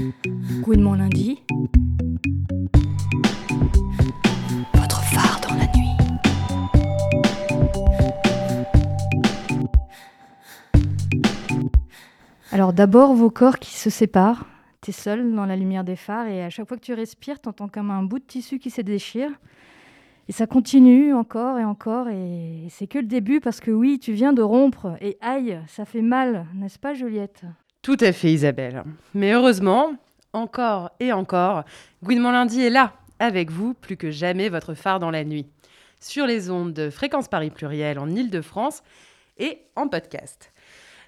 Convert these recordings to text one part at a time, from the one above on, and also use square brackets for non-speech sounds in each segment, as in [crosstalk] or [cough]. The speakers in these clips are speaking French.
Good mon lundi. Votre phare dans la nuit. Alors d'abord vos corps qui se séparent. T'es seul dans la lumière des phares et à chaque fois que tu respires, t'entends comme un bout de tissu qui se déchire. Et ça continue encore et encore et c'est que le début parce que oui, tu viens de rompre et aïe, ça fait mal, n'est-ce pas Juliette? Tout à fait, Isabelle. Mais heureusement, encore et encore, Gouinement Lundi est là, avec vous, plus que jamais votre phare dans la nuit. Sur les ondes de Fréquence Paris Pluriel en Ile-de-France et en podcast.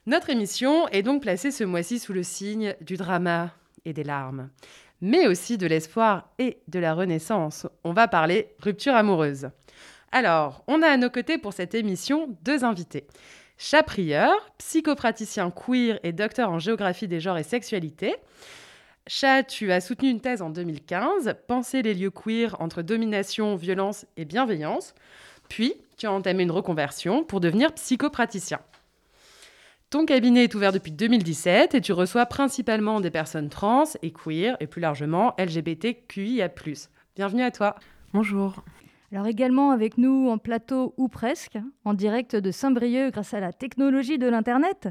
Notre émission est donc placée ce mois-ci sous le signe du drama et des larmes, mais aussi de l'espoir et de la renaissance. On va parler rupture amoureuse. Alors, on a à nos côtés pour cette émission deux invités. Chat Prieur, psychopraticien queer et docteur en géographie des genres et sexualité. Chat, tu as soutenu une thèse en 2015, Penser les lieux queer entre domination, violence et bienveillance. Puis, tu as entamé une reconversion pour devenir psychopraticien. Ton cabinet est ouvert depuis 2017 et tu reçois principalement des personnes trans et queer et plus largement LGBTQIA+. Bienvenue à toi. Bonjour. Alors également avec nous en plateau ou presque, en direct de Saint-Brieuc grâce à la technologie de l'Internet,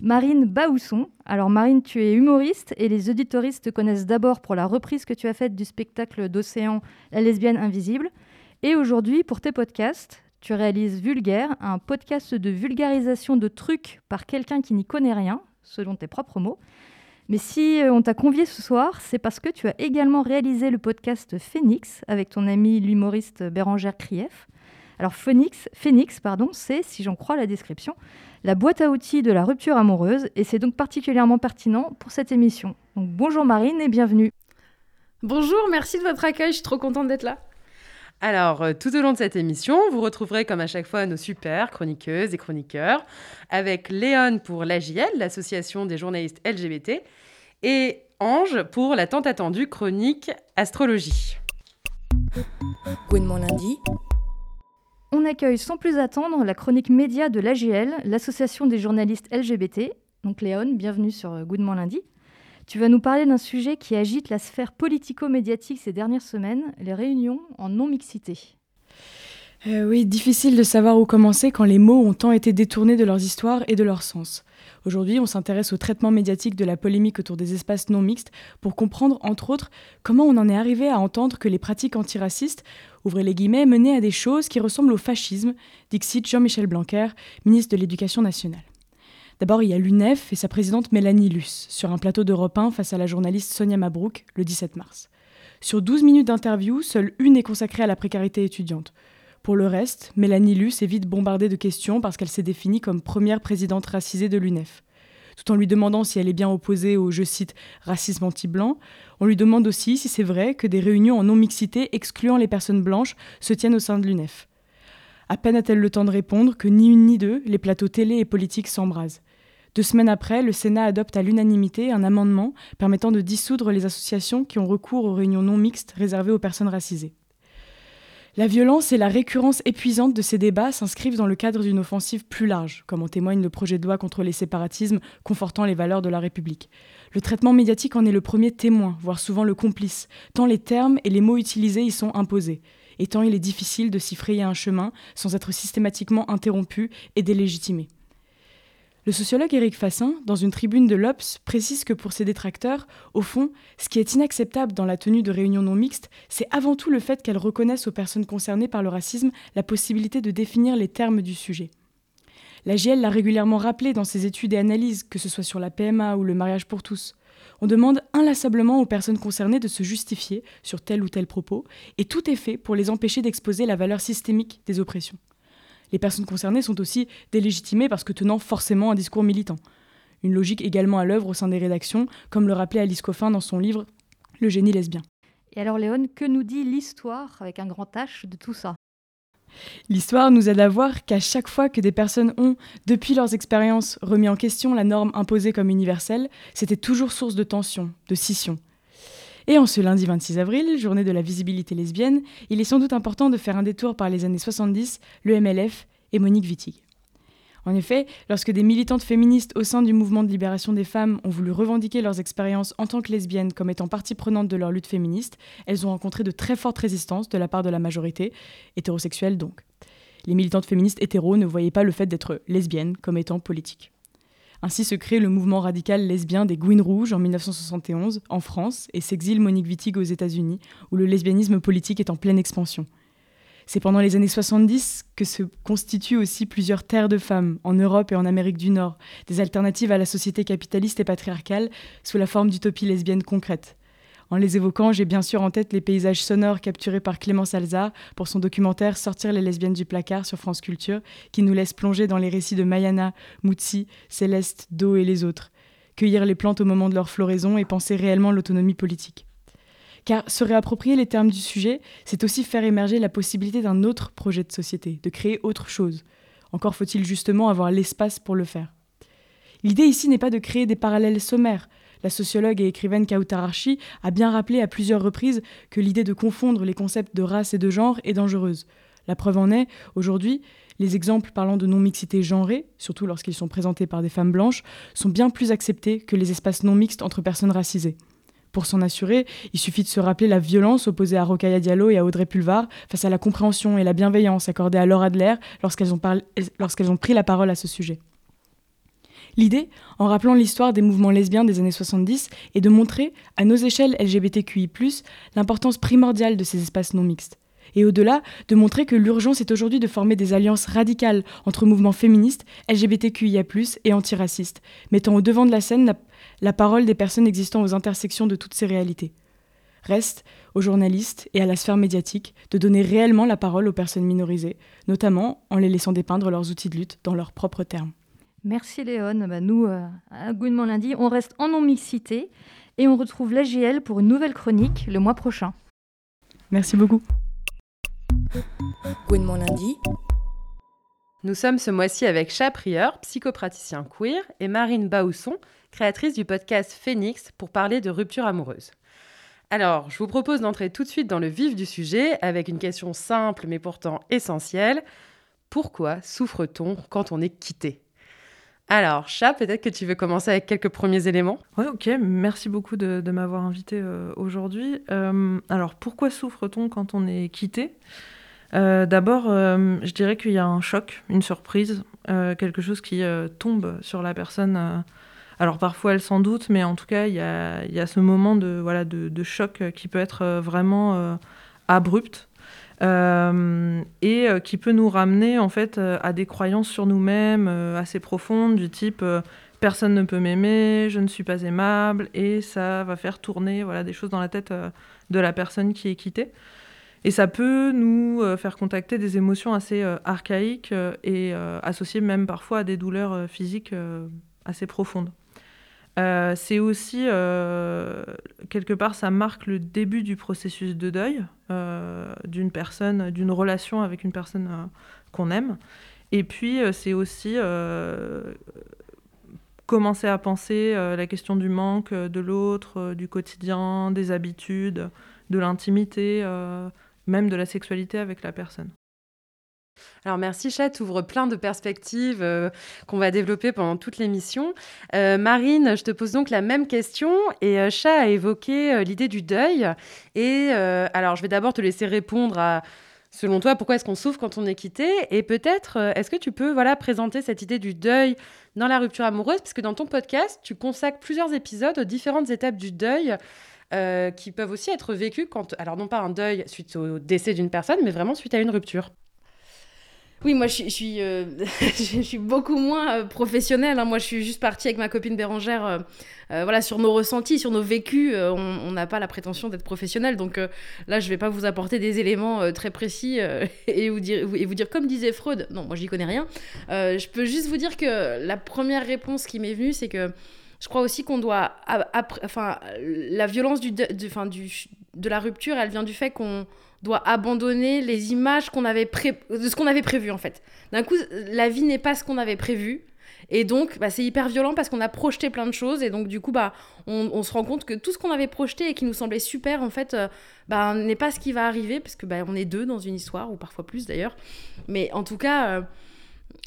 Marine Baousson. Alors Marine, tu es humoriste et les auditoristes te connaissent d'abord pour la reprise que tu as faite du spectacle d'Océan La lesbienne invisible. Et aujourd'hui, pour tes podcasts, tu réalises Vulgaire, un podcast de vulgarisation de trucs par quelqu'un qui n'y connaît rien, selon tes propres mots. Mais si euh, on t'a convié ce soir, c'est parce que tu as également réalisé le podcast Phoenix avec ton ami l'humoriste Bérangère Krief. Alors Phoenix, Phoenix pardon, c'est, si j'en crois la description, la boîte à outils de la rupture amoureuse et c'est donc particulièrement pertinent pour cette émission. Donc bonjour Marine et bienvenue. Bonjour, merci de votre accueil, je suis trop contente d'être là. Alors, euh, tout au long de cette émission, vous retrouverez comme à chaque fois nos super chroniqueuses et chroniqueurs, avec Léon pour l'AJL, l'association des journalistes LGBT, et Ange pour la tant attendue chronique Astrologie. Good mon lundi. On accueille sans plus attendre la chronique média de l'AGL, l'association des journalistes LGBT. Donc Léon, bienvenue sur Good mon lundi. Tu vas nous parler d'un sujet qui agite la sphère politico-médiatique ces dernières semaines, les réunions en non-mixité. Euh, oui, difficile de savoir où commencer quand les mots ont tant été détournés de leurs histoires et de leur sens. Aujourd'hui, on s'intéresse au traitement médiatique de la polémique autour des espaces non mixtes pour comprendre, entre autres, comment on en est arrivé à entendre que les pratiques antiracistes, ouvrez les guillemets, menaient à des choses qui ressemblent au fascisme, dixit Jean-Michel Blanquer, ministre de l'Éducation nationale. D'abord, il y a l'UNEF et sa présidente Mélanie Luce, sur un plateau d'Europe 1 face à la journaliste Sonia Mabrouk, le 17 mars. Sur 12 minutes d'interview, seule une est consacrée à la précarité étudiante. Pour le reste, Mélanie Luce est vite bombardée de questions parce qu'elle s'est définie comme première présidente racisée de l'UNEF. Tout en lui demandant si elle est bien opposée au, je cite, racisme anti-blanc, on lui demande aussi si c'est vrai que des réunions en non-mixité excluant les personnes blanches se tiennent au sein de l'UNEF. À peine a-t-elle le temps de répondre que ni une ni deux, les plateaux télé et politiques s'embrasent. Deux semaines après, le Sénat adopte à l'unanimité un amendement permettant de dissoudre les associations qui ont recours aux réunions non mixtes réservées aux personnes racisées. La violence et la récurrence épuisante de ces débats s'inscrivent dans le cadre d'une offensive plus large, comme en témoigne le projet de loi contre les séparatismes confortant les valeurs de la République. Le traitement médiatique en est le premier témoin, voire souvent le complice, tant les termes et les mots utilisés y sont imposés, et tant il est difficile de s'y frayer un chemin sans être systématiquement interrompu et délégitimé. Le sociologue Éric Fassin, dans une tribune de l'Obs, précise que pour ses détracteurs, au fond, ce qui est inacceptable dans la tenue de réunions non mixtes, c'est avant tout le fait qu'elles reconnaissent aux personnes concernées par le racisme la possibilité de définir les termes du sujet. La GL l'a régulièrement rappelé dans ses études et analyses, que ce soit sur la PMA ou le mariage pour tous. On demande inlassablement aux personnes concernées de se justifier sur tel ou tel propos, et tout est fait pour les empêcher d'exposer la valeur systémique des oppressions les personnes concernées sont aussi délégitimées parce que tenant forcément un discours militant. Une logique également à l'œuvre au sein des rédactions, comme le rappelait Alice Coffin dans son livre Le génie lesbien. Et alors Léon, que nous dit l'histoire avec un grand H de tout ça? L'histoire nous aide à voir qu'à chaque fois que des personnes ont, depuis leurs expériences, remis en question la norme imposée comme universelle, c'était toujours source de tension, de scission. Et en ce lundi 26 avril, journée de la visibilité lesbienne, il est sans doute important de faire un détour par les années 70, le MLF et Monique Wittig. En effet, lorsque des militantes féministes au sein du mouvement de libération des femmes ont voulu revendiquer leurs expériences en tant que lesbiennes comme étant partie prenante de leur lutte féministe, elles ont rencontré de très fortes résistances de la part de la majorité, hétérosexuelle donc. Les militantes féministes hétéros ne voyaient pas le fait d'être lesbiennes comme étant politique. Ainsi se crée le mouvement radical lesbien des Gouines Rouges en 1971 en France et s'exile Monique Wittig aux États-Unis, où le lesbianisme politique est en pleine expansion. C'est pendant les années 70 que se constituent aussi plusieurs terres de femmes, en Europe et en Amérique du Nord, des alternatives à la société capitaliste et patriarcale, sous la forme d'utopies lesbiennes concrètes. En les évoquant, j'ai bien sûr en tête les paysages sonores capturés par Clémence Alzard pour son documentaire Sortir les lesbiennes du placard sur France Culture, qui nous laisse plonger dans les récits de Mayana, Moutsi, Céleste, Do et les autres. Cueillir les plantes au moment de leur floraison et penser réellement l'autonomie politique. Car se réapproprier les termes du sujet, c'est aussi faire émerger la possibilité d'un autre projet de société, de créer autre chose. Encore faut-il justement avoir l'espace pour le faire. L'idée ici n'est pas de créer des parallèles sommaires, la sociologue et écrivaine Kautar a bien rappelé à plusieurs reprises que l'idée de confondre les concepts de race et de genre est dangereuse. La preuve en est, aujourd'hui, les exemples parlant de non-mixité genrée, surtout lorsqu'ils sont présentés par des femmes blanches, sont bien plus acceptés que les espaces non mixtes entre personnes racisées. Pour s'en assurer, il suffit de se rappeler la violence opposée à Rokhaya Diallo et à Audrey Pulvar face à la compréhension et la bienveillance accordée à Laura Adler lorsqu'elles ont pris la parole à ce sujet. L'idée, en rappelant l'histoire des mouvements lesbiens des années 70, est de montrer, à nos échelles LGBTQI, l'importance primordiale de ces espaces non mixtes. Et au-delà, de montrer que l'urgence est aujourd'hui de former des alliances radicales entre mouvements féministes, LGBTQIA, et antiracistes, mettant au devant de la scène la, la parole des personnes existant aux intersections de toutes ces réalités. Reste aux journalistes et à la sphère médiatique de donner réellement la parole aux personnes minorisées, notamment en les laissant dépeindre leurs outils de lutte dans leurs propres termes. Merci Léon. Bah, nous, euh, à Gouinement Lundi, on reste en non-mixité et on retrouve l'AGL pour une nouvelle chronique le mois prochain. Merci beaucoup. Gouinement Lundi. Nous sommes ce mois-ci avec Chat Prieur, psychopraticien queer, et Marine Baousson, créatrice du podcast Phoenix, pour parler de rupture amoureuse. Alors, je vous propose d'entrer tout de suite dans le vif du sujet avec une question simple mais pourtant essentielle. Pourquoi souffre-t-on quand on est quitté? Alors, Chat, peut-être que tu veux commencer avec quelques premiers éléments Oui, ok. Merci beaucoup de, m'avoir invité euh, aujourd'hui. Euh, alors, pourquoi souffre-t-on quand on est quitté? Euh, D'abord, je dirais qu'il y a un choc, une surprise, quelque chose qui tombe sur la personne. alors, parfois, elle s'en doute, mais en tout cas, il y a, ce moment de, voilà, de choc qui peut être vraiment abrupt. Euh, et euh, qui peut nous ramener en fait euh, à des croyances sur nous-mêmes assez profondes du type personne ne peut m'aimer, je ne suis pas aimable et ça va faire tourner voilà des choses dans la tête de la personne qui est quittée. Et ça peut nous faire contacter des émotions assez archaïques et associées même parfois à des douleurs physiques assez profondes. Euh, c'est aussi, euh, quelque part, ça marque le début du processus de deuil euh, d'une personne, d'une relation avec une personne qu'on aime. Et puis, c'est aussi commencer à penser la question du manque de l'autre, du quotidien, des habitudes, de l'intimité, même de la sexualité avec la personne. Alors merci Chat, ouvre plein de perspectives euh, qu'on va développer pendant toute l'émission. Euh, Marine, je te pose donc la même question et euh, Chat a évoqué l'idée du deuil. Et alors je vais d'abord te laisser répondre à, selon toi, pourquoi est-ce qu'on souffre quand on est quitté? Et peut-être, est-ce que tu peux voilà, présenter cette idée du deuil dans la rupture amoureuse? Parce que dans ton podcast, tu consacres plusieurs épisodes aux différentes étapes du deuil. qui peuvent aussi être vécues quand, alors non pas un deuil suite au décès d'une personne, mais vraiment suite à une rupture. Oui, moi je, suis, euh, [laughs] je suis beaucoup moins euh, professionnelle. Hein. Moi je suis juste partie avec ma copine Bérangère euh, voilà, sur nos ressentis, sur nos vécus. on n'a pas la prétention d'être professionnel. Donc là, je ne vais pas vous apporter des éléments très précis [laughs] et, vous dire, comme disait Freud, non, moi j'y connais rien. je peux juste vous dire que la première réponse qui m'est venue, c'est que je crois aussi qu'on doit. enfin, la violence du, du, de la rupture, elle vient du fait qu'on doit abandonner les images qu'on avait de ce qu'on avait prévu en fait. D'un coup, la vie n'est pas ce qu'on avait prévu. Et donc, bah, c'est hyper violent parce qu'on a projeté plein de choses. Et donc, du coup, bah, on, se rend compte que tout ce qu'on avait projeté et qui nous semblait super, en fait, euh, bah, n'est pas ce qui va arriver. Parce que bah, on est deux dans une histoire, ou parfois plus d'ailleurs. Mais en tout cas, euh,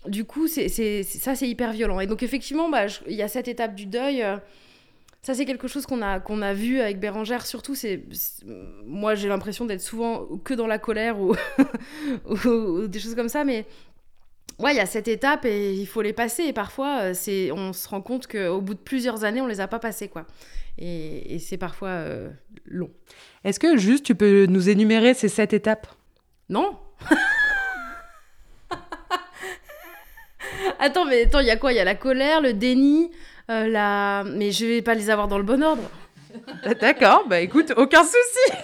du coup, c'est, ça, c'est hyper violent. Et donc, effectivement, bah, il y a cette étape du deuil. Euh, ça, c'est quelque chose qu'on a, qu'on a vu avec Bérangère. Surtout, c'est, moi, j'ai l'impression d'être souvent que dans la colère [laughs] ou, ou, des choses comme ça. Mais ouais, il y a cette étape et il faut les passer. Et parfois, euh, c'est, on se rend compte qu'au bout de plusieurs années, on les a pas passées, quoi. Et, c'est parfois euh, long. Est-ce que juste tu peux nous énumérer ces sept étapes? Non [laughs] Attends, mais attends, il y a quoi? Il y a la colère, le déni, la... Mais je vais pas les avoir dans le bon ordre. D'accord, bah écoute, aucun souci.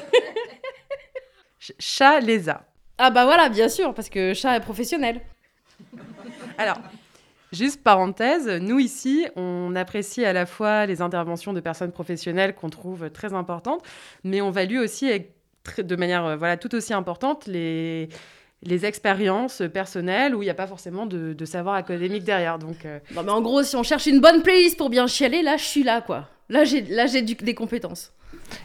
[laughs] chat Léza. Ah bah voilà, bien sûr, parce que chat est professionnel. Alors, juste parenthèse, nous ici, on apprécie à la fois les interventions de personnes professionnelles qu'on trouve très importantes, mais on value aussi de manière euh, voilà, tout aussi importante les les expériences personnelles où il n'y a pas forcément de, savoir académique derrière. Donc, euh. Non, mais en gros, si on cherche une bonne playlist pour bien chialer, là, je suis là, quoi. Là, j'ai, là, j'ai des compétences.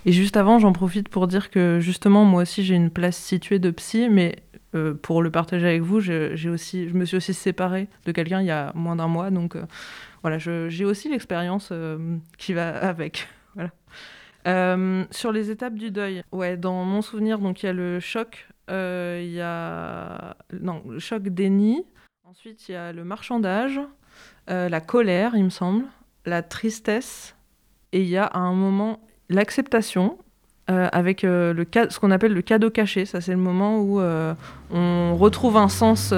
Et juste avant, j'en profite pour dire que justement, moi aussi, j'ai une place située de psy, mais euh, pour le partager avec vous, j'ai aussi, je me suis aussi séparée de quelqu'un il y a moins d'un mois, donc euh, voilà, j'ai aussi l'expérience qui va [laughs] avec. Voilà. sur les étapes du deuil, ouais, dans mon souvenir, donc il y a le choc euh, il y a non, le choc déni. Ensuite, il y a le marchandage, euh, la colère, il me semble, la tristesse, et il y a à un moment l'acceptation, euh, avec le ce qu'on appelle le cadeau caché. Ça, c'est le moment où on retrouve un sens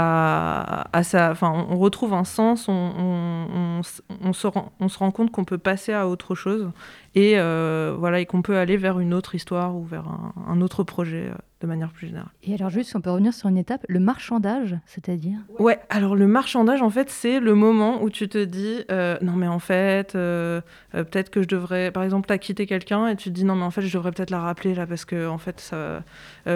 à, sa, enfin, on retrouve un sens, on, on, on, se, rend, on se rend compte qu'on peut passer à autre chose et voilà et qu'on peut aller vers une autre histoire ou vers un, un autre projet de manière plus générale. Et alors juste, on peut revenir sur une étape, le marchandage, c'est-à-dire? Ouais, alors le marchandage, en fait, c'est le moment où tu te dis, euh, non mais en fait, euh, euh, peut-être que je devrais, par exemple, t'as quitté quelqu'un et tu te dis, non mais en fait, je devrais peut-être la rappeler là, parce que en fait, ça,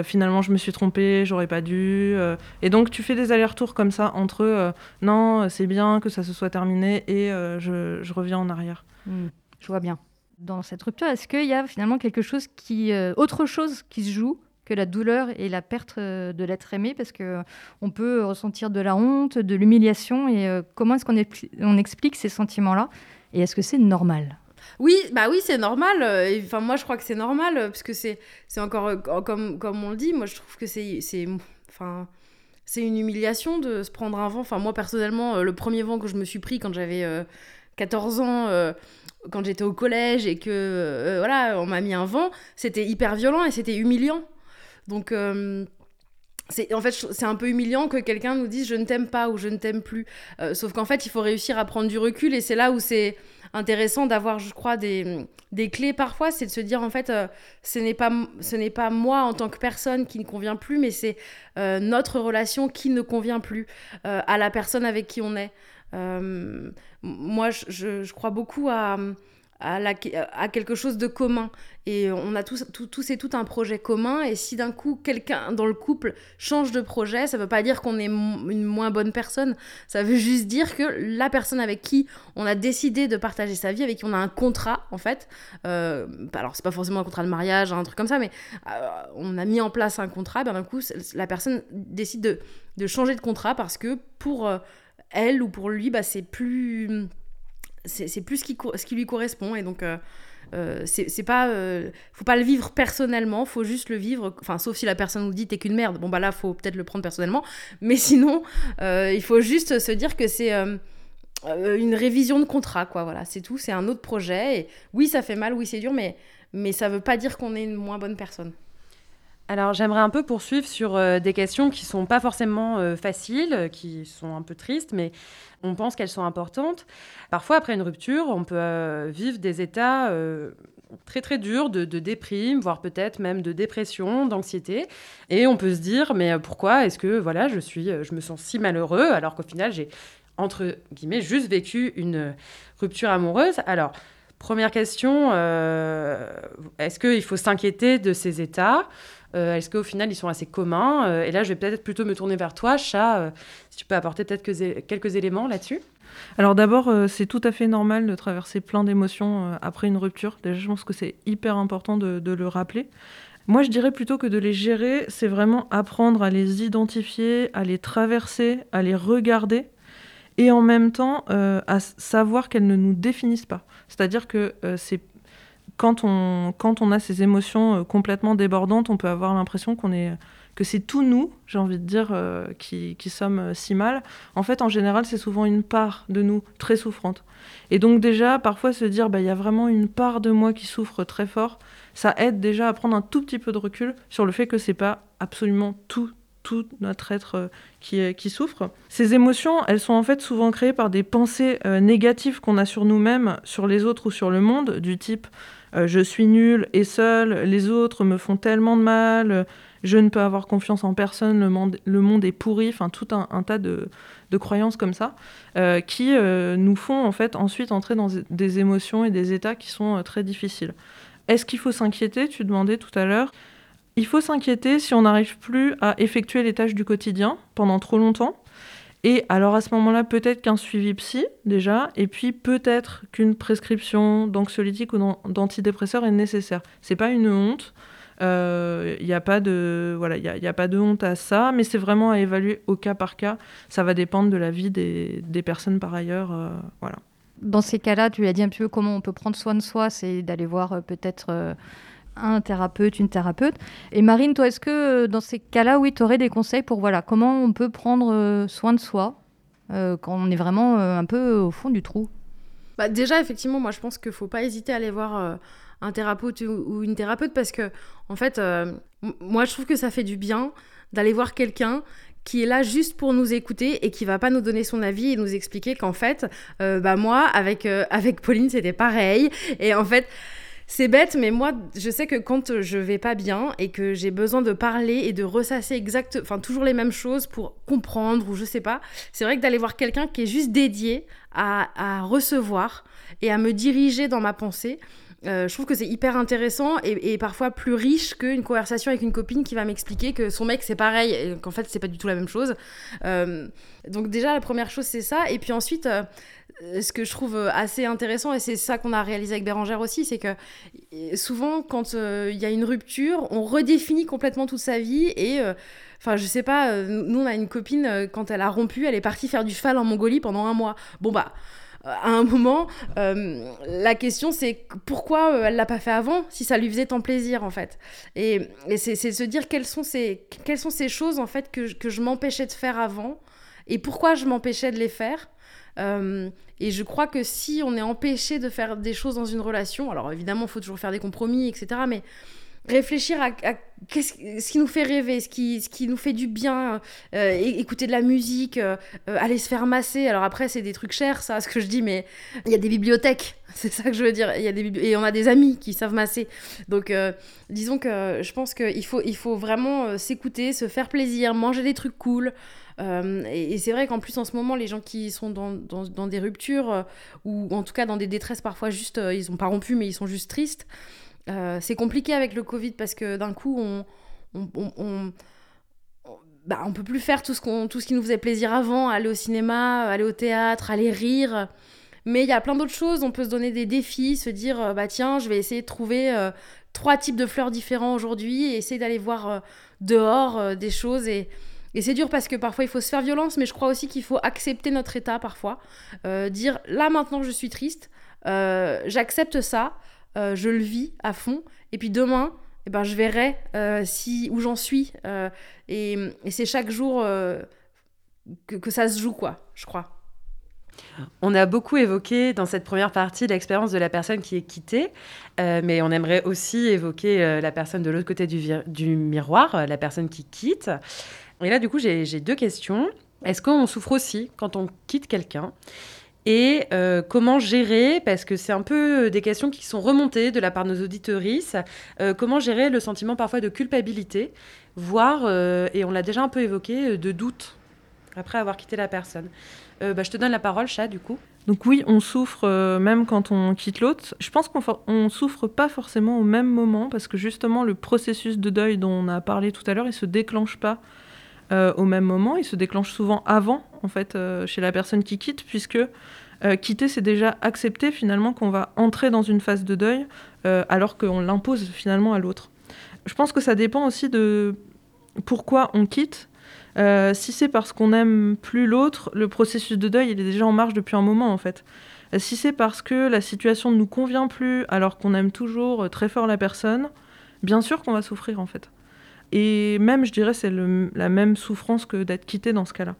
finalement, je me suis trompée, j'aurais pas dû. et donc, tu fais des allers-retours comme ça entre, non, c'est bien que ça se soit terminé et je, je, reviens en arrière. Hmm, je vois bien. Dans cette rupture, est-ce qu'il y a finalement quelque chose qui, autre chose qui se joue? Que la douleur et la perte euh, de l'être aimé, parce que on peut ressentir de la honte, de l'humiliation, et euh, comment est-ce qu'on on explique ces sentiments-là, et est-ce que c'est normal? Oui, bah oui, c'est normal. Euh, enfin, moi, je crois que c'est normal, parce que c'est, c'est encore, comme, comme on le dit, moi, je trouve que c'est, c'est, enfin, c'est une humiliation de se prendre un vent. Enfin, moi, personnellement, le premier vent que je me suis pris quand j'avais 14 ans, quand j'étais au collège, et que, voilà, on m'a mis un vent, c'était hyper violent et c'était humiliant. Donc, euh, c'est en fait c'est un peu humiliant que quelqu'un nous dise je ne t'aime pas ou je ne t'aime plus. Euh, sauf qu'en fait, il faut réussir à prendre du recul et c'est là où c'est intéressant d'avoir, je crois, des, des clés parfois, c'est de se dire en fait, euh, ce n'est pas pas moi en tant que personne qui ne convient plus, mais c'est notre relation qui ne convient plus à la personne avec qui on est. moi, je, je, crois beaucoup à à, quelque chose de commun. Et on a tous, tous et tout un projet commun. Et si d'un coup, quelqu'un dans le couple change de projet, ça ne veut pas dire qu'on est une moins bonne personne. Ça veut juste dire que la personne avec qui on a décidé de partager sa vie, avec qui on a un contrat, en fait, euh, alors c'est pas forcément un contrat de mariage, un truc comme ça, mais euh, on a mis en place un contrat, ben d'un coup, la personne décide de, de, changer de contrat parce que pour euh, elle ou pour lui, bah, c'est plus c'est plus ce qui, ce qui lui correspond. Et donc, euh, euh, c'est pas. Euh, faut pas le vivre personnellement, faut juste le vivre. Enfin, sauf si la personne nous dit t'es qu'une merde. Bon, bah là, faut peut-être le prendre personnellement. [laughs] Mais sinon, il faut juste se dire que c'est. une révision de contrat, quoi, voilà, c'est tout, c'est un autre projet, et oui, ça fait mal, oui, c'est dur, mais, mais ça veut pas dire qu'on est une moins bonne personne. Alors j'aimerais un peu poursuivre sur euh, des questions qui sont pas forcément euh, faciles, qui sont un peu tristes, mais on pense qu'elles sont importantes. Parfois, après une rupture, on peut euh, vivre des états très très durs de, déprime, voire peut-être même de dépression, d'anxiété, et on peut se dire mais pourquoi est-ce que voilà je suis, je me sens si malheureux alors qu'au final j'ai entre guillemets juste vécu une rupture amoureuse? Alors Première question, est-ce qu'il faut s'inquiéter de ces états? Euh, est-ce qu'au final, ils sont assez communs euh, Et là, je vais peut-être plutôt me tourner vers toi, Chat, euh, si tu peux apporter peut-être quelques éléments là-dessus. Alors d'abord, c'est tout à fait normal de traverser plein d'émotions après une rupture. Déjà, je pense que c'est hyper important de, le rappeler. Moi, je dirais plutôt que de les gérer, c'est vraiment apprendre à les identifier, à les traverser, à les regarder, et en même temps à savoir qu'elles ne nous définissent pas. C'est-à-dire que c'est quand on, quand on a ces émotions complètement débordantes, on peut avoir l'impression qu'on est que c'est tout nous, j'ai envie de dire, euh, qui, qui, sommes euh, si mal. En fait, en général, c'est souvent une part de nous très souffrante. Et donc déjà, parfois se dire, bah, il y a vraiment une part de moi qui souffre très fort, ça aide déjà à prendre un tout petit peu de recul sur le fait que c'est pas absolument tout tout notre être euh, qui, qui, souffre. Ces émotions, elles sont en fait souvent créées par des pensées négatives qu'on a sur nous-mêmes, sur les autres ou sur le monde, du type je suis nul et seul, les autres me font tellement de mal, je ne peux avoir confiance en personne, le monde, est pourri, enfin tout un, tas de, croyances comme ça, euh, qui euh, nous font en fait ensuite entrer dans des émotions et des états qui sont euh, très difficiles. Est-ce qu'il faut s'inquiéter? Tu demandais tout à l'heure. Il faut s'inquiéter si on n'arrive plus à effectuer les tâches du quotidien pendant trop longtemps. Et alors à ce moment-là, peut-être qu'un suivi psy déjà, et puis peut-être qu'une prescription d'anxiolytique ou d'antidépresseur est nécessaire. C'est pas une honte. Il euh, n'y a, pas de, voilà, a, y a pas de honte à ça, mais c'est vraiment à évaluer au cas par cas. Ça va dépendre de la vie des, des personnes par ailleurs. Euh, voilà. Dans ces cas-là, tu as dit un peu comment on peut prendre soin de soi, c'est d'aller voir euh, peut-être un thérapeute, une thérapeute. Et Marine, toi, est-ce que dans ces cas-là, oui, tu aurais des conseils pour voilà, comment on peut prendre soin de soi quand on est vraiment un peu au fond du trou? Bah, Déjà, effectivement, moi, je pense qu'il ne faut pas hésiter à aller voir un thérapeute ou, une thérapeute parce que, en fait, euh, moi, je trouve que ça fait du bien d'aller voir quelqu'un qui est là juste pour nous écouter et qui va pas nous donner son avis et nous expliquer qu'en fait, euh, bah moi, avec, euh, avec Pauline, c'était pareil. Et en fait, c'est bête, mais moi, je sais que quand je vais pas bien et que j'ai besoin de parler et de ressasser exact, enfin toujours les mêmes choses pour comprendre ou je sais pas, c'est vrai que d'aller voir quelqu'un qui est juste dédié à, à recevoir et à me diriger dans ma pensée, euh, je trouve que c'est hyper intéressant et, parfois plus riche qu'une conversation avec une copine qui va m'expliquer que son mec c'est pareil et qu'en fait c'est pas du tout la même chose. Euh, donc déjà la première chose c'est ça et puis ensuite euh, ce que je trouve assez intéressant et c'est ça qu'on a réalisé avec Bérangère aussi c'est que souvent quand il y a une rupture on redéfinit complètement toute sa vie et Enfin, je sais pas, nous on a une copine, quand elle a rompu, elle est partie faire du cheval en Mongolie pendant un mois. Bon bah, à un moment, euh, la question c'est pourquoi euh, elle l'a pas fait avant si ça lui faisait tant plaisir en fait. Et, c'est se dire quelles sont ces, quelles sont ces choses en fait que, que je m'empêchais de faire avant et pourquoi je m'empêchais de les faire. Euh, et je crois que si on est empêché de faire des choses dans une relation, alors évidemment il faut toujours faire des compromis, etc. Mais réfléchir à, ce qui nous fait rêver, ce qui, ce qui nous fait du bien, euh, écouter de la musique, euh, euh, aller se faire masser. Alors après, c'est des trucs chers, ça, [laughs] ce que je dis, mais il y a des bibliothèques, [laughs] c'est ça que je veux dire. Il y a des et on a des amis qui savent masser. Donc, disons que je pense qu'il faut, il faut vraiment s'écouter, se faire plaisir, manger des trucs cool. et, c'est vrai qu'en plus, en ce moment, les gens qui sont dans, dans, des ruptures, ou en tout cas dans des détresses, parfois juste, ils n'ont pas rompu, mais ils sont juste tristes. Euh, c'est compliqué avec le Covid parce que d'un coup, on, on, bah, on, peut plus faire tout ce, qu'on, tout ce qui nous faisait plaisir avant, aller au cinéma, aller au théâtre, aller rire. Mais il y a plein d'autres choses. On peut se donner des défis, se dire euh, bah tiens, je vais essayer de trouver euh, trois types de fleurs différents aujourd'hui et essayer d'aller voir dehors des choses. Et, et c'est dur parce que parfois il faut se faire violence, mais je crois aussi qu'il faut accepter notre état parfois. dire là maintenant je suis triste, j'accepte ça. Euh, je le vis à fond. Et puis demain, eh ben, je verrai euh, si, où j'en suis. Euh, et, c'est chaque jour que, ça se joue, quoi, je crois. On a beaucoup évoqué dans cette première partie l'expérience de la personne qui est quittée, mais on aimerait aussi évoquer la personne de l'autre côté du, du, miroir, la personne qui quitte. Et là, du coup, j'ai deux questions. Est-ce qu'on souffre aussi quand on quitte quelqu'un? Et euh, comment gérer, parce que c'est un peu des questions qui sont remontées de la part de nos auditorices, euh, comment gérer le sentiment parfois de culpabilité, voire, euh, et on l'a déjà un peu évoqué, de doute après avoir quitté la personne. Bah, je te donne la parole, Chat, du coup. Donc oui, on souffre même quand on quitte l'autre. Je pense qu'on ne souffre pas forcément au même moment, parce que justement, le processus de deuil dont on a parlé tout à l'heure, il se déclenche pas au même moment, il se déclenche souvent avant, en fait, chez la personne qui quitte, puisque euh, quitter, c'est déjà accepter finalement qu'on va entrer dans une phase de deuil euh, alors qu'on l'impose finalement à l'autre. je pense que ça dépend aussi de pourquoi on quitte. Euh, si c'est parce qu'on n'aime plus l'autre, le processus de deuil il est déjà en marche depuis un moment en fait. Euh, si c'est parce que la situation ne nous convient plus alors qu'on aime toujours très fort la personne, bien sûr qu'on va souffrir en fait. Et même, je dirais, c'est la même souffrance que d'être quitté dans ce cas-là.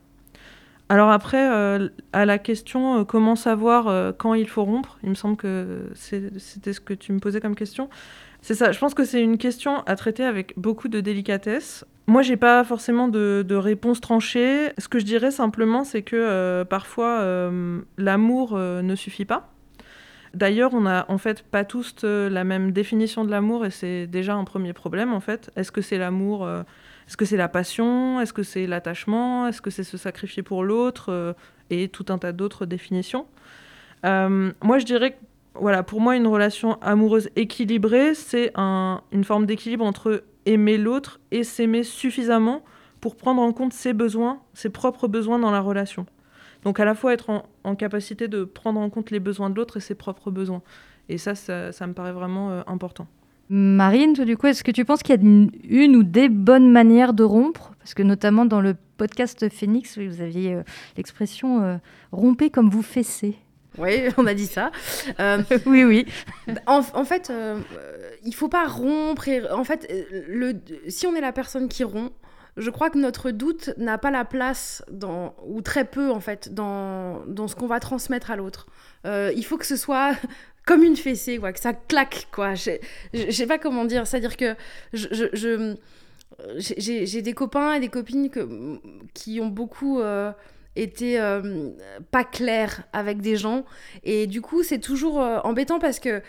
Alors après, euh, à la question euh, comment savoir euh, quand il faut rompre, il me semble que c'était ce que tu me posais comme question. C'est ça, je pense que c'est une question à traiter avec beaucoup de délicatesse. Moi, j'ai pas forcément de, de, réponse tranchée. Ce que je dirais simplement, c'est que parfois, l'amour ne suffit pas. D'ailleurs, on n'a en fait pas tous la même définition de l'amour et c'est déjà un premier problème en fait. Est-ce que c'est l'amour est-ce que c'est la passion Est-ce que c'est l'attachement Est-ce que c'est se sacrifier pour l'autre euh, Et tout un tas d'autres définitions. Euh, moi, je dirais que voilà, pour moi, une relation amoureuse équilibrée, c'est une forme d'équilibre entre aimer l'autre et s'aimer suffisamment pour prendre en compte ses besoins, ses propres besoins dans la relation. Donc à la fois être en, capacité de prendre en compte les besoins de l'autre et ses propres besoins. Et ça, ça, me paraît vraiment euh, important. Marine, du coup, est-ce que tu penses qu'il y a une, ou des bonnes manières de rompre? Parce que notamment dans le podcast Phoenix, vous aviez euh, l'expression euh, rompez comme vous fessez. Oui, [laughs] on a dit ça. Euh, [laughs] oui, oui. En, fait, il faut pas rompre. en fait, le, si on est la personne qui rompt, je crois que notre doute n'a pas la place, dans, ou très peu en fait, dans, dans ce qu'on va transmettre à l'autre. il faut que ce soit [laughs] comme une fessée, quoi, que ça claque, quoi. Je, sais pas comment dire. C'est-à-dire que je, j'ai des copains et des copines que, qui ont beaucoup euh, été euh, pas clairs avec des gens. Et du coup, c'est toujours euh, embêtant parce que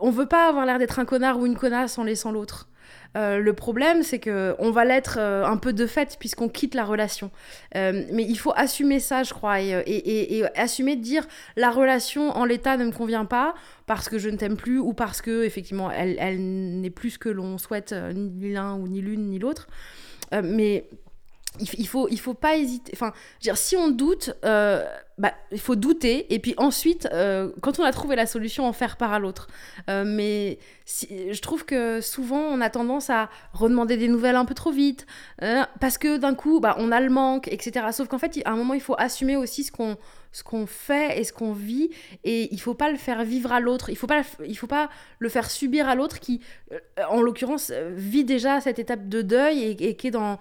on veut pas avoir l'air d'être un connard ou une connasse en laissant l'autre. Euh, le problème, c'est que on va l'être euh, un peu de fait puisqu'on quitte la relation. Euh, mais il faut assumer ça, je crois, et, assumer de dire la relation en l'état ne me convient pas parce que je ne t'aime plus ou parce que effectivement elle, n'est plus ce que l'on souhaite ni l'un ou ni l'une ni l'autre. mais il, faut il faut pas hésiter enfin dire si on doute bah, il faut douter et puis ensuite euh, quand on a trouvé la solution en faire part à l'autre. Euh, mais je trouve que souvent on a tendance à redemander des nouvelles un peu trop vite parce que d'un coup bah, on a le manque etc sauf qu'en fait à un moment il faut assumer aussi ce qu'on ce qu'on fait et ce qu'on vit et il faut pas le faire vivre à l'autre il faut pas il faut pas le faire subir à l'autre qui en l'occurrence vit déjà cette étape de deuil et, qui est dans,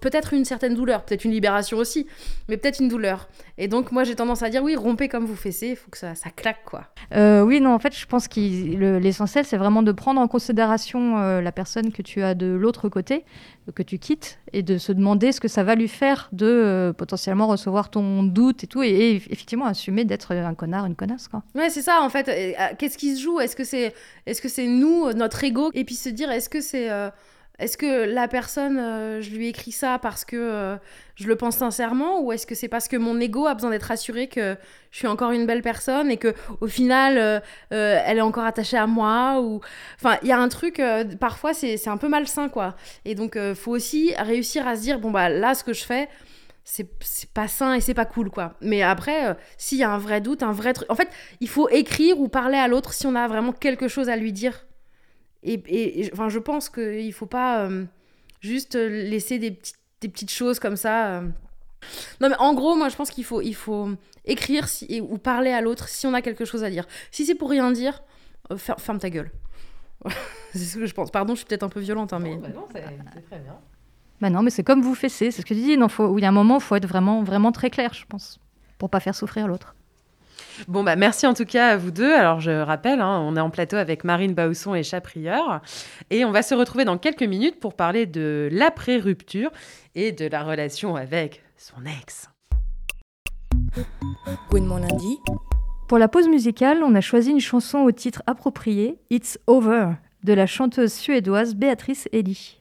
peut-être une certaine douleur peut-être une libération aussi mais peut-être une douleur et donc moi j'ai tendance à dire oui, rompez comme vous fessez, il faut que ça, ça claque quoi. Euh, oui, non, en fait, je pense que l'essentiel, c'est vraiment de prendre en considération euh, la personne que tu as de l'autre côté, que tu quittes, et de se demander ce que ça va lui faire de euh, potentiellement recevoir ton doute et tout, et, effectivement assumer d'être un connard, une connasse. Quoi. Ouais, c'est ça, en fait. Qu'est-ce qui se joue? Est-ce que c'est est -ce c'est nous, notre ego? Et puis se dire, est-ce que c'est est-ce que la personne, euh, je lui écris ça parce que euh, je le pense sincèrement ou est-ce que c'est parce que mon ego a besoin d'être assuré que je suis encore une belle personne et que au final euh, elle est encore attachée à moi ou enfin il y a un truc parfois c'est un peu malsain quoi. Et donc faut aussi réussir à se dire bon bah là ce que je fais c'est pas sain et c'est pas cool quoi. Mais après s'il y a un vrai doute un vrai truc en fait il faut écrire ou parler à l'autre si on a vraiment quelque chose à lui dire et, enfin, je pense qu'il ne faut pas euh, juste laisser des, petites, des petites choses comme ça. Euh. Non, mais en gros, moi, je pense qu'il faut, il faut écrire si, ou parler à l'autre si on a quelque chose à dire. Si c'est pour rien dire, euh, ferme ta gueule. [laughs] c'est ce que je pense. Pardon, je suis peut-être un peu violente, hein, mais... Non, bah non c'est très bien. Bah non, mais c'est comme vous fessez, c'est ce que tu dis. Non, faut, il y a un moment, il faut être vraiment, vraiment très clair, je pense, pour pas faire souffrir l'autre. Bon, bah, merci en tout cas à vous deux. Alors, je rappelle, hein, on est en plateau avec Marine Bausson et Chaprieur. Et on va se retrouver dans quelques minutes pour parler de l'après-rupture et de la relation avec son ex. mon lundi. Pour la pause musicale, on a choisi une chanson au titre approprié, It's Over, de la chanteuse suédoise Béatrice Eli.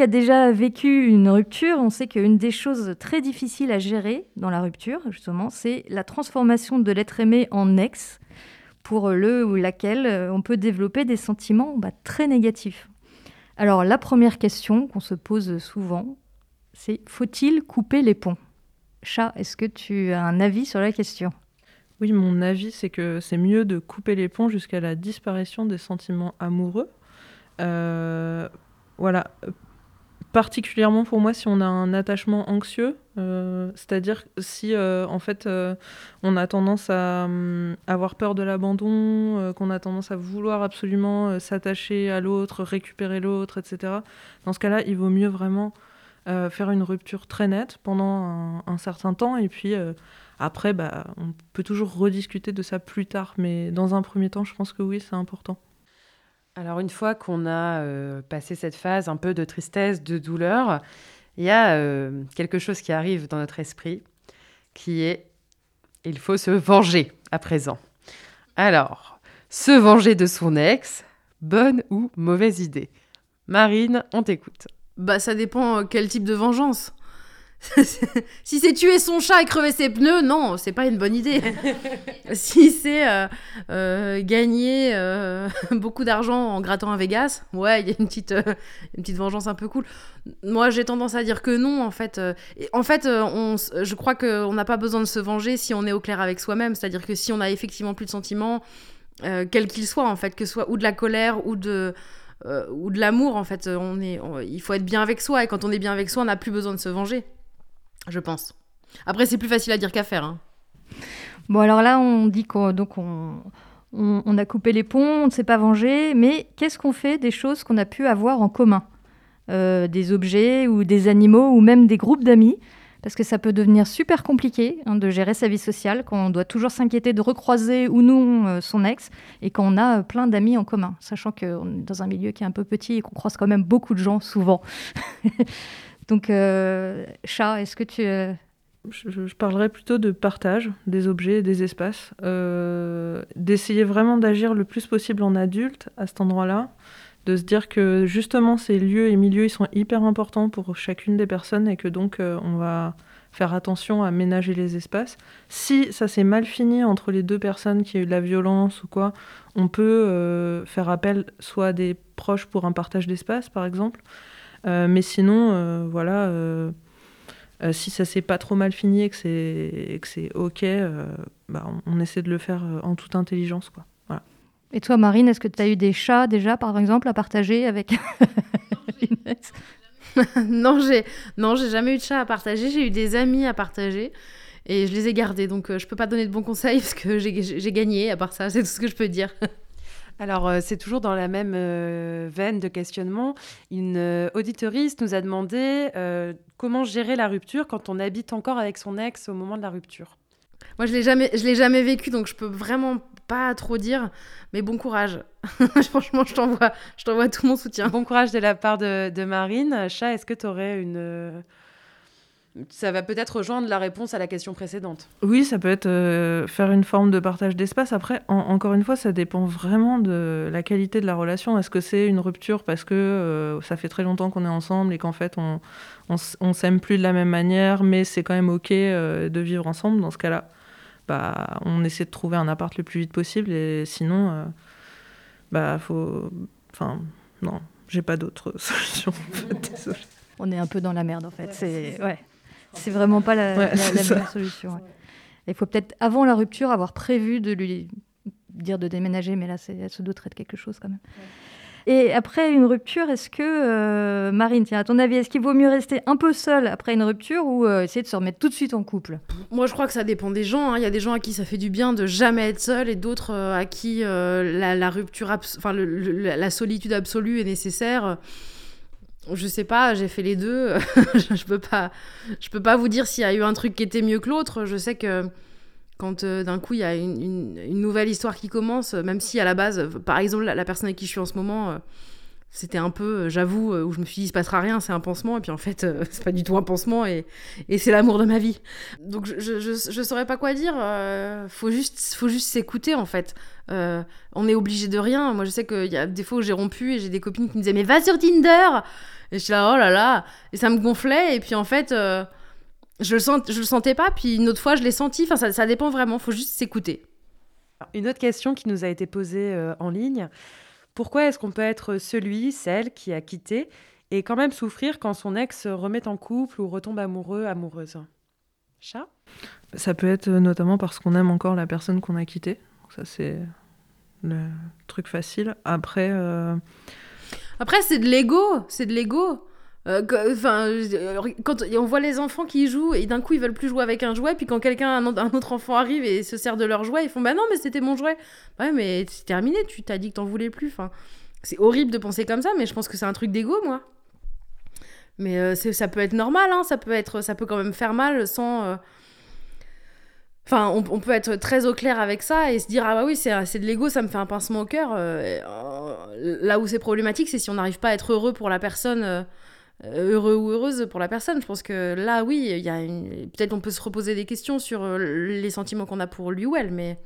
A déjà vécu une rupture, on sait qu'une des choses très difficiles à gérer dans la rupture, justement, c'est la transformation de l'être aimé en ex, pour le ou laquelle on peut développer des sentiments bah, très négatifs. Alors la première question qu'on se pose souvent, c'est faut-il couper les ponts? Chat, est-ce que tu as un avis sur la question? Oui, mon avis, c'est que c'est mieux de couper les ponts jusqu'à la disparition des sentiments amoureux. Euh, voilà. Particulièrement pour moi, si on a un attachement anxieux, euh, c'est-à-dire si euh, en fait euh, on a tendance à hum, avoir peur de l'abandon, qu'on a tendance à vouloir absolument s'attacher à l'autre, récupérer l'autre, etc. Dans ce cas-là, il vaut mieux vraiment faire une rupture très nette pendant un, un certain temps et puis après, bah, on peut toujours rediscuter de ça plus tard, mais dans un premier temps, je pense que oui, c'est important. Alors une fois qu'on a euh, passé cette phase un peu de tristesse, de douleur, il y a euh, quelque chose qui arrive dans notre esprit qui est il faut se venger à présent. Alors, se venger de son ex, bonne ou mauvaise idée? Marine, on t'écoute. Bah, ça dépend euh, quel type de vengeance. [laughs] si c'est tuer son chat et crever ses pneus, non, c'est pas une bonne idée. [laughs] si c'est euh, euh, gagner euh, [laughs] beaucoup d'argent en grattant à Vegas, ouais, il y a une petite, une petite vengeance un peu cool. Moi, j'ai tendance à dire que non, en fait. en fait, on, je crois qu'on n'a pas besoin de se venger si on est au clair avec soi-même. C'est-à-dire que si on a effectivement plus de sentiments, quels qu'ils soient, en fait, que ce soit ou de la colère ou de ou de l'amour en fait on est on- il faut être bien avec soi et quand on est bien avec soi on n'a plus besoin de se venger je pense après c'est plus facile à dire qu'à faire hein. Bon, alors là, on dit qu'on donc on, on- a coupé les ponts, on ne s'est pas vengé, mais qu'est-ce qu'on fait des choses qu'on a pu avoir en commun? Euh, Des objets ou des animaux ou même des groupes d'amis? Parce que ça peut devenir super compliqué hein, de gérer sa vie sociale quand on doit toujours s'inquiéter de recroiser ou non euh, son ex et quand on a euh, plein d'amis en commun, sachant qu'on est dans un milieu qui est un peu petit et qu'on croise quand même beaucoup de gens souvent. [laughs] Donc, euh, chat, est-ce que tu... euh, Je, je- parlerais plutôt de partage des objets et des espaces, euh, d'essayer vraiment d'agir le plus possible en adulte à cet endroit-là, de se dire que justement ces lieux et milieux ils sont hyper importants pour chacune des personnes et que donc euh, on va faire attention à ménager les espaces. Si ça s'est mal fini entre les deux personnes, qu'il y a eu de la violence ou quoi, on peut faire appel soit à des proches pour un partage d'espace par exemple, mais sinon euh, voilà. euh, euh, si ça s'est pas trop mal fini et que c'est que c'est ok, euh, bah, on, on essaie de le faire euh, en toute intelligence. Quoi. Et toi, Marine, est-ce que tu as eu des chats déjà, par exemple, à partager avec [laughs] Inès? [laughs] Non j'ai non j'ai jamais eu de chat à partager j'ai eu des amis à partager et je les ai gardés donc euh, je peux pas donner de bons conseils parce que j'ai j'ai gagné à part ça c'est tout ce que je peux dire [laughs] Alors, euh, c'est toujours dans la même euh, veine de questionnement. Une euh, auditoriste nous a demandé euh, comment gérer la rupture quand on habite encore avec son ex au moment de la rupture. moi je l'ai jamais je l'ai jamais vécu donc je peux vraiment pas trop dire mais bon courage [laughs] franchement je t'envoie je t'envoie tout mon soutien Bon courage de la part de, de Marine. Chat, est-ce que tu aurais une, Ça va peut-être rejoindre la réponse à la question précédente. Oui, ça peut être euh, faire une forme de partage d'espace. Après, en- encore une fois, ça dépend vraiment de la qualité de la relation. Est-ce que c'est une rupture parce que euh, ça fait très longtemps qu'on est ensemble et qu'en fait on, on, s'aime plus de la même manière, mais c'est quand même ok euh, de vivre ensemble? Dans ce cas-là, bah, on essaie de trouver un appart le plus vite possible et sinon, euh, bah faut, enfin, non, j'ai pas d'autre [laughs] solution. en fait, désolée. On est un peu dans la merde en fait. C'est ouais. C'est vraiment pas la, Ouais, la- c'est la ça. meilleure solution. ouais. Il faut peut-être avant la rupture avoir prévu de lui dire de déménager, mais là c'est ça doit être quelque chose quand même. Et après une rupture, est-ce que euh, Marine, tiens, à ton avis, est-ce qu'il vaut mieux rester un peu seule après une rupture ou euh, essayer de se remettre tout de suite en couple? Moi, je crois que ça dépend des gens. hein. Il y a des gens à qui ça fait du bien de jamais être seul et d'autres euh, à qui la, la rupture, enfin la solitude absolue est nécessaire. Je sais pas, j'ai fait les deux. [laughs] je peux pas, je peux pas vous dire s'il y a eu un truc qui était mieux que l'autre. Je sais que quand euh, d'un coup il y a une, nouvelle histoire qui commence, même si à la base, par exemple, la, personne avec qui je suis en ce moment. euh, c'était un peu, euh, j'avoue, où je me suis dit, il se passera rien, c'est un pansement, et puis en fait, euh, [laughs] c'est pas du tout un pansement, et, c'est l'amour de ma vie. Donc je, je, je, saurais pas quoi dire. faut juste, faut juste s'écouter en fait. On est obligé de rien. Moi je sais qu'il y a des fois où j'ai rompu et j'ai des copines qui me disaient mais va sur Tinder. Et je suis là oh là là. Et ça me gonflait et puis en fait euh, je le sens, je le sentais pas. Puis une autre fois je l'ai senti. Enfin ça, ça dépend vraiment. Faut juste s'écouter. Une autre question qui nous a été posée euh, en ligne. Pourquoi est-ce qu'on peut être celui, celle qui a quitté et quand même souffrir quand son ex se remet en couple ou retombe amoureux, amoureuse? Chat? Ça peut être euh, notamment parce qu'on aime encore la personne qu'on a quittée. Ça, c'est le truc facile. Après, euh, Après c'est de l'ego. C'est de l'ego. Euh, Enfin, quand on voit les enfants qui jouent et d'un coup ils veulent plus jouer avec un jouet, puis quand quelqu'un, un, autre enfant arrive et se sert de leur jouet, ils font bah non mais c'était mon jouet. Ouais mais c'est terminé, tu t'as dit que t'en voulais plus. Enfin, c'est horrible de penser comme ça, mais je pense que c'est un truc d'ego moi. Mais euh, ça peut être normal, hein, ça peut être, ça peut quand même faire mal sans. euh, Enfin, on, on peut être très au clair avec ça et se dire ah bah oui c'est c'est de l'ego, ça me fait un pincement au cœur. euh, là où c'est problématique, c'est si on n'arrive pas à être heureux pour la personne. euh, heureux ou heureuse pour la personne. Je pense que là, oui, il y a une... peut-être on peut se reposer des questions sur euh, les sentiments qu'on a pour lui ou elle, mais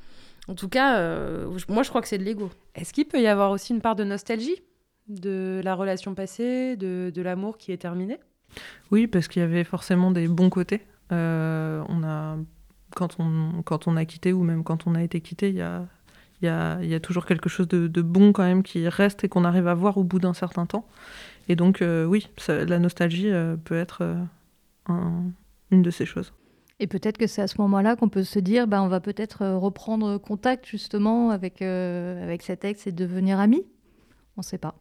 en tout cas, euh, moi, je crois que c'est de l'ego. Est-ce qu'il peut y avoir aussi une part de nostalgie de la relation passée, de, de l'amour qui est terminé? Oui, parce qu'il y avait forcément des bons côtés. Euh, on a, quand, on, quand on a quitté ou même quand on a été quitté, il y a, y, a, y a toujours quelque chose de, de bon quand même qui reste et qu'on arrive à voir au bout d'un certain temps. Et donc, euh, oui, la nostalgie euh, peut être euh, un- une de ces choses. Et peut-être que c'est à ce moment-là qu'on peut se dire, bah, on va peut-être reprendre contact justement avec, avec cet ex et devenir amis. On ne sait pas.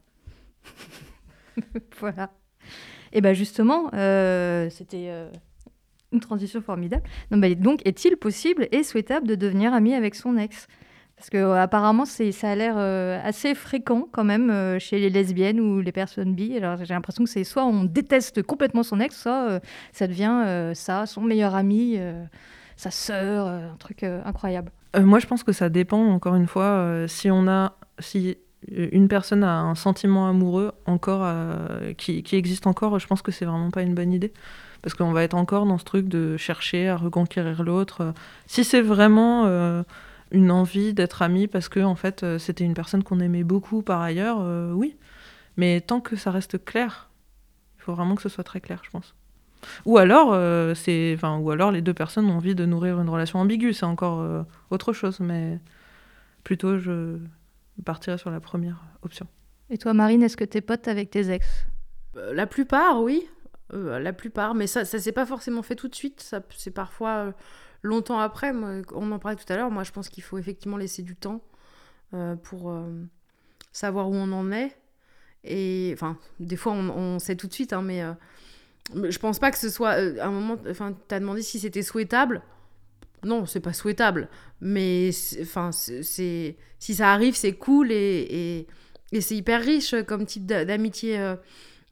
[laughs] voilà. Et bien justement, c'était une transition formidable. Non, donc, est-il possible et souhaitable de devenir ami avec son ex? Parce que euh, apparemment, c'est, ça a l'air euh, assez fréquent quand même euh, chez les lesbiennes ou les personnes bi. Alors j'ai l'impression que c'est soit on déteste complètement son ex, soit ça devient ça, son meilleur ami, sa sœur, un truc incroyable. Moi, je pense que ça dépend, encore une fois, si on a, si une personne a un sentiment amoureux encore, qui, qui existe encore, je pense que c'est vraiment pas une bonne idée. Parce qu'on va être encore dans ce truc de chercher à reconquérir l'autre. Si c'est vraiment euh, une envie d'être ami parce que, en fait, euh, c'était une personne qu'on aimait beaucoup par ailleurs, euh, oui. Mais tant que ça reste clair, il faut vraiment que ce soit très clair, je pense. Ou alors, euh, c'est, enfin, ou alors les deux personnes ont envie de nourrir une relation ambiguë, c'est encore euh, autre chose, mais plutôt je partirais sur la première option. Et toi, Marine, est-ce que t'es pote avec tes ex? Euh, la plupart, oui. Euh, la plupart, mais ça, ça s'est pas forcément fait tout de suite. Ça, c'est parfois euh, longtemps après. Moi, on en parlait tout à l'heure. Moi, je pense qu'il faut effectivement laisser du temps euh, pour savoir où on en est. Et enfin, des fois, on, sait tout de suite, hein, mais, je pense pas que ce soit euh, un moment. Enfin, t'as demandé si c'était souhaitable. Non, c'est pas souhaitable. Mais enfin, c'est si ça arrive, c'est cool et, et, et c'est hyper riche comme type d'a- d'amitié.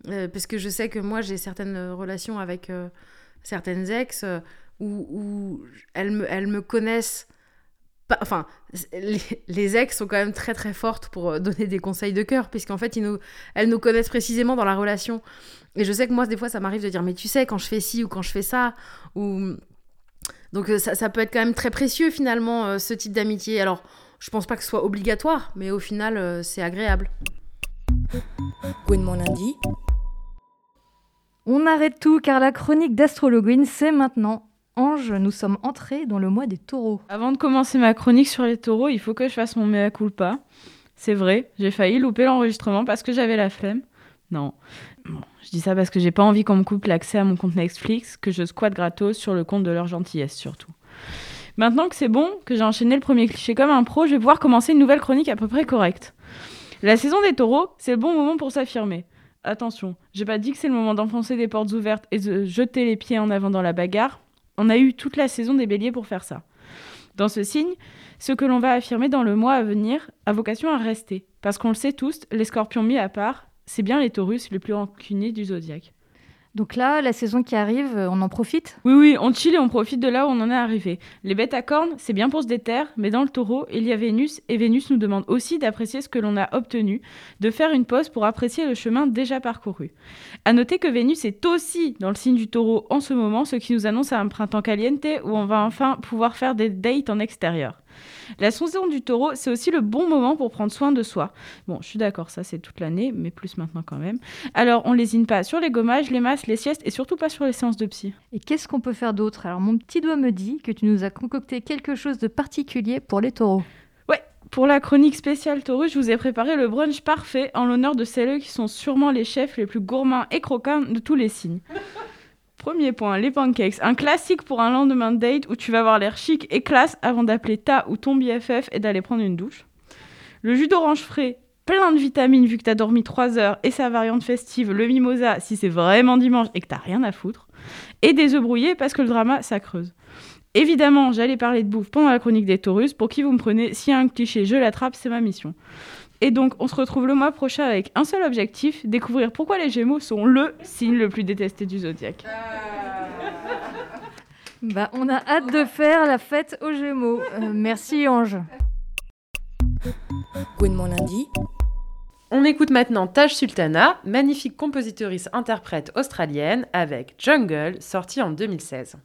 Euh, parce que je sais que moi, j'ai certaines relations avec euh, certaines ex euh, où, elles, me, connaissent enfin, les, ex sont quand même très très fortes pour donner des conseils de cœur, puisqu'en fait, elles nous connaissent précisément dans la relation. Et je sais que moi, des fois, ça m'arrive de dire, mais tu sais, quand je fais ci ou quand je fais ça, ou. Donc, ça, peut être quand même très précieux, finalement, ce type d'amitié. Alors, je pense pas que ce soit obligatoire, mais au final, c'est agréable. Gwen mon. On arrête tout car la chronique d'Astrologuine, c'est maintenant. Ange, nous sommes entrés dans le mois des taureaux. Avant de commencer ma chronique sur les taureaux, il faut que je fasse mon mea culpa. C'est vrai, j'ai failli louper l'enregistrement parce que j'avais la flemme. Non. Je dis ça parce que j'ai pas envie qu'on me coupe l'accès à mon compte Netflix, que je squatte gratos sur le compte de leur gentillesse surtout. Maintenant que c'est bon, que j'ai enchaîné le premier cliché comme un pro, je vais pouvoir commencer une nouvelle chronique à peu près correcte. La saison des taureaux, c'est le bon moment pour s'affirmer. Attention, j'ai pas dit que c'est le moment d'enfoncer des portes ouvertes et de jeter les pieds en avant dans la bagarre. On a eu toute la saison des béliers pour faire ça. Dans ce signe, ce que l'on va affirmer dans le mois à venir a vocation à rester. Parce qu'on le sait tous, les scorpions mis à part, c'est bien les taurus les plus rancuniers du zodiaque. Donc là, la saison qui arrive, euh, on en profite? Oui, oui, on chill et on profite de là où on en est arrivé. Les bêtes à cornes, c'est bien pour se déterre, mais dans le taureau, il y a Vénus, et Vénus nous demande aussi d'apprécier ce que l'on a obtenu, de faire une pause pour apprécier le chemin déjà parcouru. À noter que Vénus est aussi dans le signe du taureau en ce moment, ce qui nous annonce un printemps caliente où on va enfin pouvoir faire des dates en extérieur. La saison du taureau, c'est aussi le bon moment pour prendre soin de soi. Bon, je suis d'accord, ça c'est toute l'année, mais plus maintenant quand même. Alors, on lésine pas sur les gommages, les masses, les siestes et surtout pas sur les séances de psy. Et qu'est-ce qu'on peut faire d'autre? Alors mon petit doigt me dit que tu nous as concocté quelque chose de particulier pour les taureaux. Pour la chronique spéciale Taurus, je vous ai préparé le brunch parfait en l'honneur de celles qui sont sûrement les chefs les plus gourmands et croquants de tous les signes. Premier point, les pancakes. Un classique pour un lendemain de date où tu vas avoir l'air chic et classe avant d'appeler ta ou ton BFF et d'aller prendre une douche. Le jus d'orange frais, plein de vitamines vu que t'as dormi 3 heures et sa variante festive, le mimosa si c'est vraiment dimanche et que t'as rien à foutre. Et des œufs brouillés parce que le drama, ça creuse. Évidemment, j'allais parler de bouffe pendant la chronique des taurus. Pour qui vous me prenez S'il y a un cliché, je l'attrape, c'est ma mission. Et donc, on se retrouve le mois prochain avec un seul objectif découvrir pourquoi les Gémeaux sont le signe le plus détesté du zodiaque. Bah, on a hâte de faire la fête aux Gémeaux. Euh, merci Ange. Gwen mon lundi. On écoute maintenant Taj Sultana, magnifique compositrice interprète australienne avec Jungle, sorti en 2016.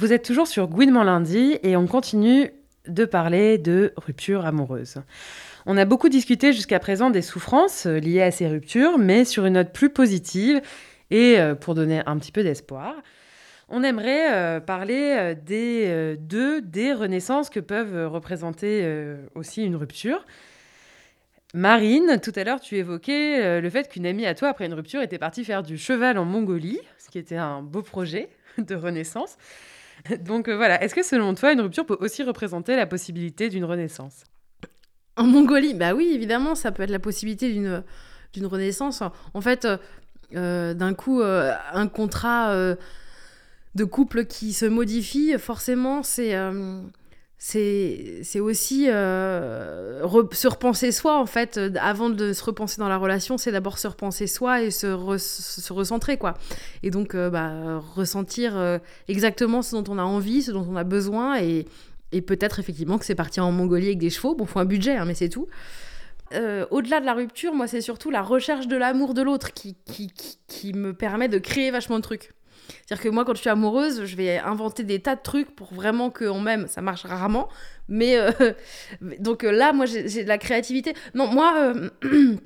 Vous êtes toujours sur Gouinement lundi et on continue de parler de rupture amoureuse. On a beaucoup discuté jusqu'à présent des souffrances liées à ces ruptures, mais sur une note plus positive et euh, pour donner un petit peu d'espoir. On aimerait euh, parler euh, des deux des renaissances que peuvent représenter aussi une rupture. Marine, tout à l'heure, tu évoquais le fait qu'une amie à toi, après une rupture, était partie faire du cheval en Mongolie, ce qui était un beau projet [laughs] de renaissance. [laughs] Donc euh, voilà, est-ce que selon toi, une rupture peut aussi représenter la possibilité d'une renaissance? En Mongolie, bah oui, évidemment, ça peut être la possibilité d'une renaissance. En fait, euh, d'un coup, euh, un contrat de couple qui se modifie, forcément, c'est c'est aussi euh, se repenser soi, en fait. Avant de se repenser dans la relation, c'est d'abord se repenser soi et se, se recentrer, quoi. Et donc, euh, bah, ressentir euh, exactement ce dont on a envie, ce dont on a besoin et et peut-être effectivement que c'est parti en Mongolie avec des chevaux. Bon, faut un budget, hein, mais c'est tout. Au-delà de la rupture, moi, c'est surtout la recherche de l'amour de l'autre qui, qui, qui, qui me permet de créer vachement de trucs. C'est-à-dire que moi, quand je suis amoureuse, je vais inventer des tas de trucs pour vraiment qu'on m'aime. Ça marche rarement. Mais euh, [laughs] donc euh, là, moi, j'ai de la créativité. Non, moi, euh, [clears throat]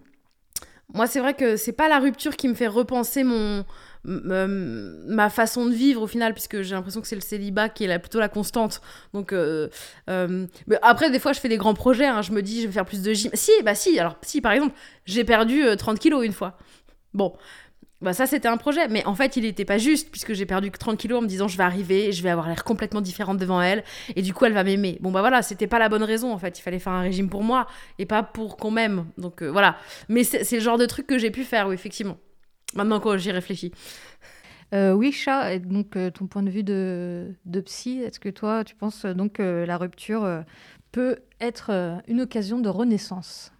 moi c'est vrai que c'est pas la rupture qui me fait repenser mon, ma façon de vivre au final, puisque j'ai l'impression que c'est le célibat qui est la, plutôt la constante. Donc, mais après, des fois, je fais des grands projets. hein. je me dis, je vais faire plus de gym. Si, bah si. Alors, si, par exemple, j'ai perdu euh, 30 kilos une fois. Bon. Bah ça c'était un projet, mais en fait il n'était pas juste puisque j'ai perdu que 30 kilos en me disant je vais arriver, je vais avoir l'air complètement différente devant elle et du coup elle va m'aimer. Bon bah voilà, c'était pas la bonne raison en fait, il fallait faire un régime pour moi et pas pour qu'on m'aime. Donc euh, voilà, mais c'est le genre de truc que j'ai pu faire, oui effectivement. Maintenant quand j'y réfléchis. Euh, oui, Chat, donc euh, ton point de vue de, de psy, est-ce que toi, tu penses euh, donc la rupture peut être une occasion de renaissance?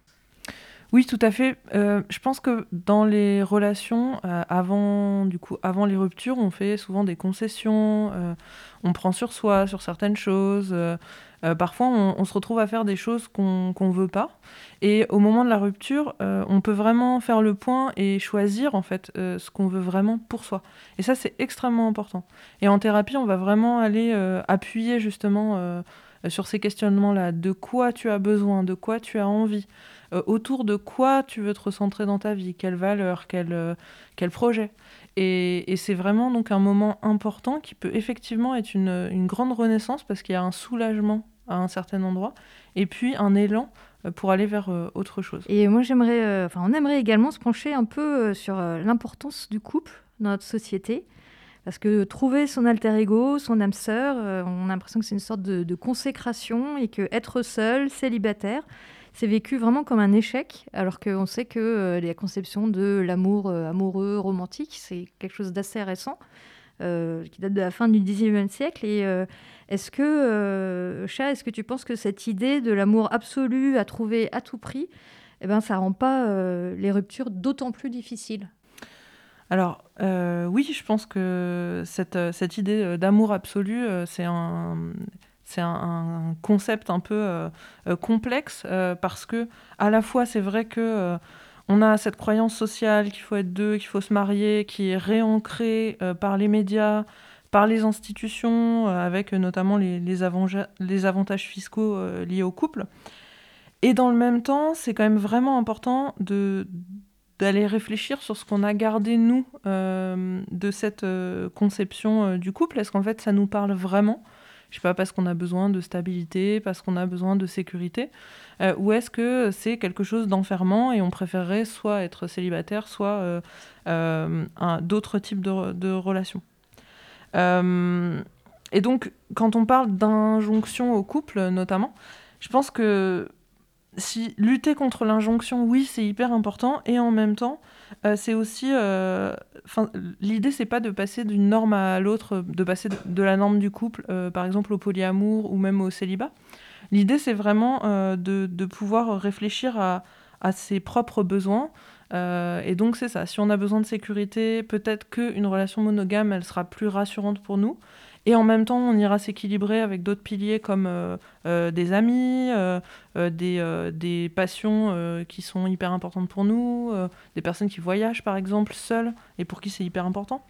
Oui, tout à fait. Euh, je pense que dans les relations, euh, avant, du coup, avant les ruptures, on fait souvent des concessions, euh, on prend sur soi, sur certaines choses. parfois, on, se retrouve à faire des choses qu'on qu'on veut pas. Et au moment de la rupture, on peut vraiment faire le point et choisir en fait ce qu'on veut vraiment pour soi. Et ça, c'est extrêmement important. Et en thérapie, on va vraiment aller appuyer justement sur ces questionnements-là. De quoi tu as besoin, de quoi tu as envie, euh, autour de quoi tu veux te recentrer dans ta vie, quelles valeurs, quel, euh, quel projet? Et, et c'est vraiment donc un moment important qui peut effectivement être une, une grande renaissance parce qu'il y a un soulagement à un certain endroit et puis un élan euh, pour aller vers autre chose. Et moi, j'aimerais, enfin, on aimerait également se pencher un peu sur l'importance du couple dans notre société. Parce que trouver son alter ego, son âme sœur, on a l'impression que c'est une sorte de, de consécration et que être seul, célibataire, c'est vécu vraiment comme un échec, alors qu'on sait que euh, la conception de l'amour euh, amoureux, romantique, c'est quelque chose d'assez récent, euh, qui date de la fin du 19e siècle. Et est-ce que, Chat, est-ce que tu penses que cette idée de l'amour absolu à trouver à tout prix, eh ben, ça rend pas les ruptures d'autant plus difficiles? Alors, oui, je pense que cette, cette idée d'amour absolu, c'est un, c'est un, concept un peu euh, euh, complexe euh, parce que, à la fois, c'est vrai que on a cette croyance sociale qu'il faut être deux, qu'il faut se marier, qui est réancrée par les médias, par les institutions, avec notamment les, avantages fiscaux liés au couple. Et dans le même temps, c'est quand même vraiment important de d'aller réfléchir sur ce qu'on a gardé, nous, de cette conception du couple. Est-ce qu'en fait, ça nous parle vraiment? Je sais pas, parce qu'on a besoin de stabilité, parce qu'on a besoin de sécurité euh, Ou est-ce que c'est quelque chose d'enfermant et on préférerait soit être célibataire, soit euh, euh, d'autres types de, de relations. Et donc, quand on parle d'injonction au couple, notamment, je pense que si lutter contre l'injonction, oui, c'est hyper important, et en même temps, euh, c'est aussi, euh, 'fin, l'idée, c'est pas de passer d'une norme à l'autre, de passer de, la norme du couple, euh, par exemple au polyamour ou même au célibat. L'idée, c'est vraiment de, de pouvoir réfléchir à, à ses propres besoins. Et donc, c'est ça. Si on a besoin de sécurité, peut-être qu'une relation monogame, elle sera plus rassurante pour nous. Et en même temps, on ira s'équilibrer avec d'autres piliers comme euh, euh, des amis, euh, des, des passions qui sont hyper importantes pour nous, des personnes qui voyagent par exemple seules et pour qui c'est hyper important.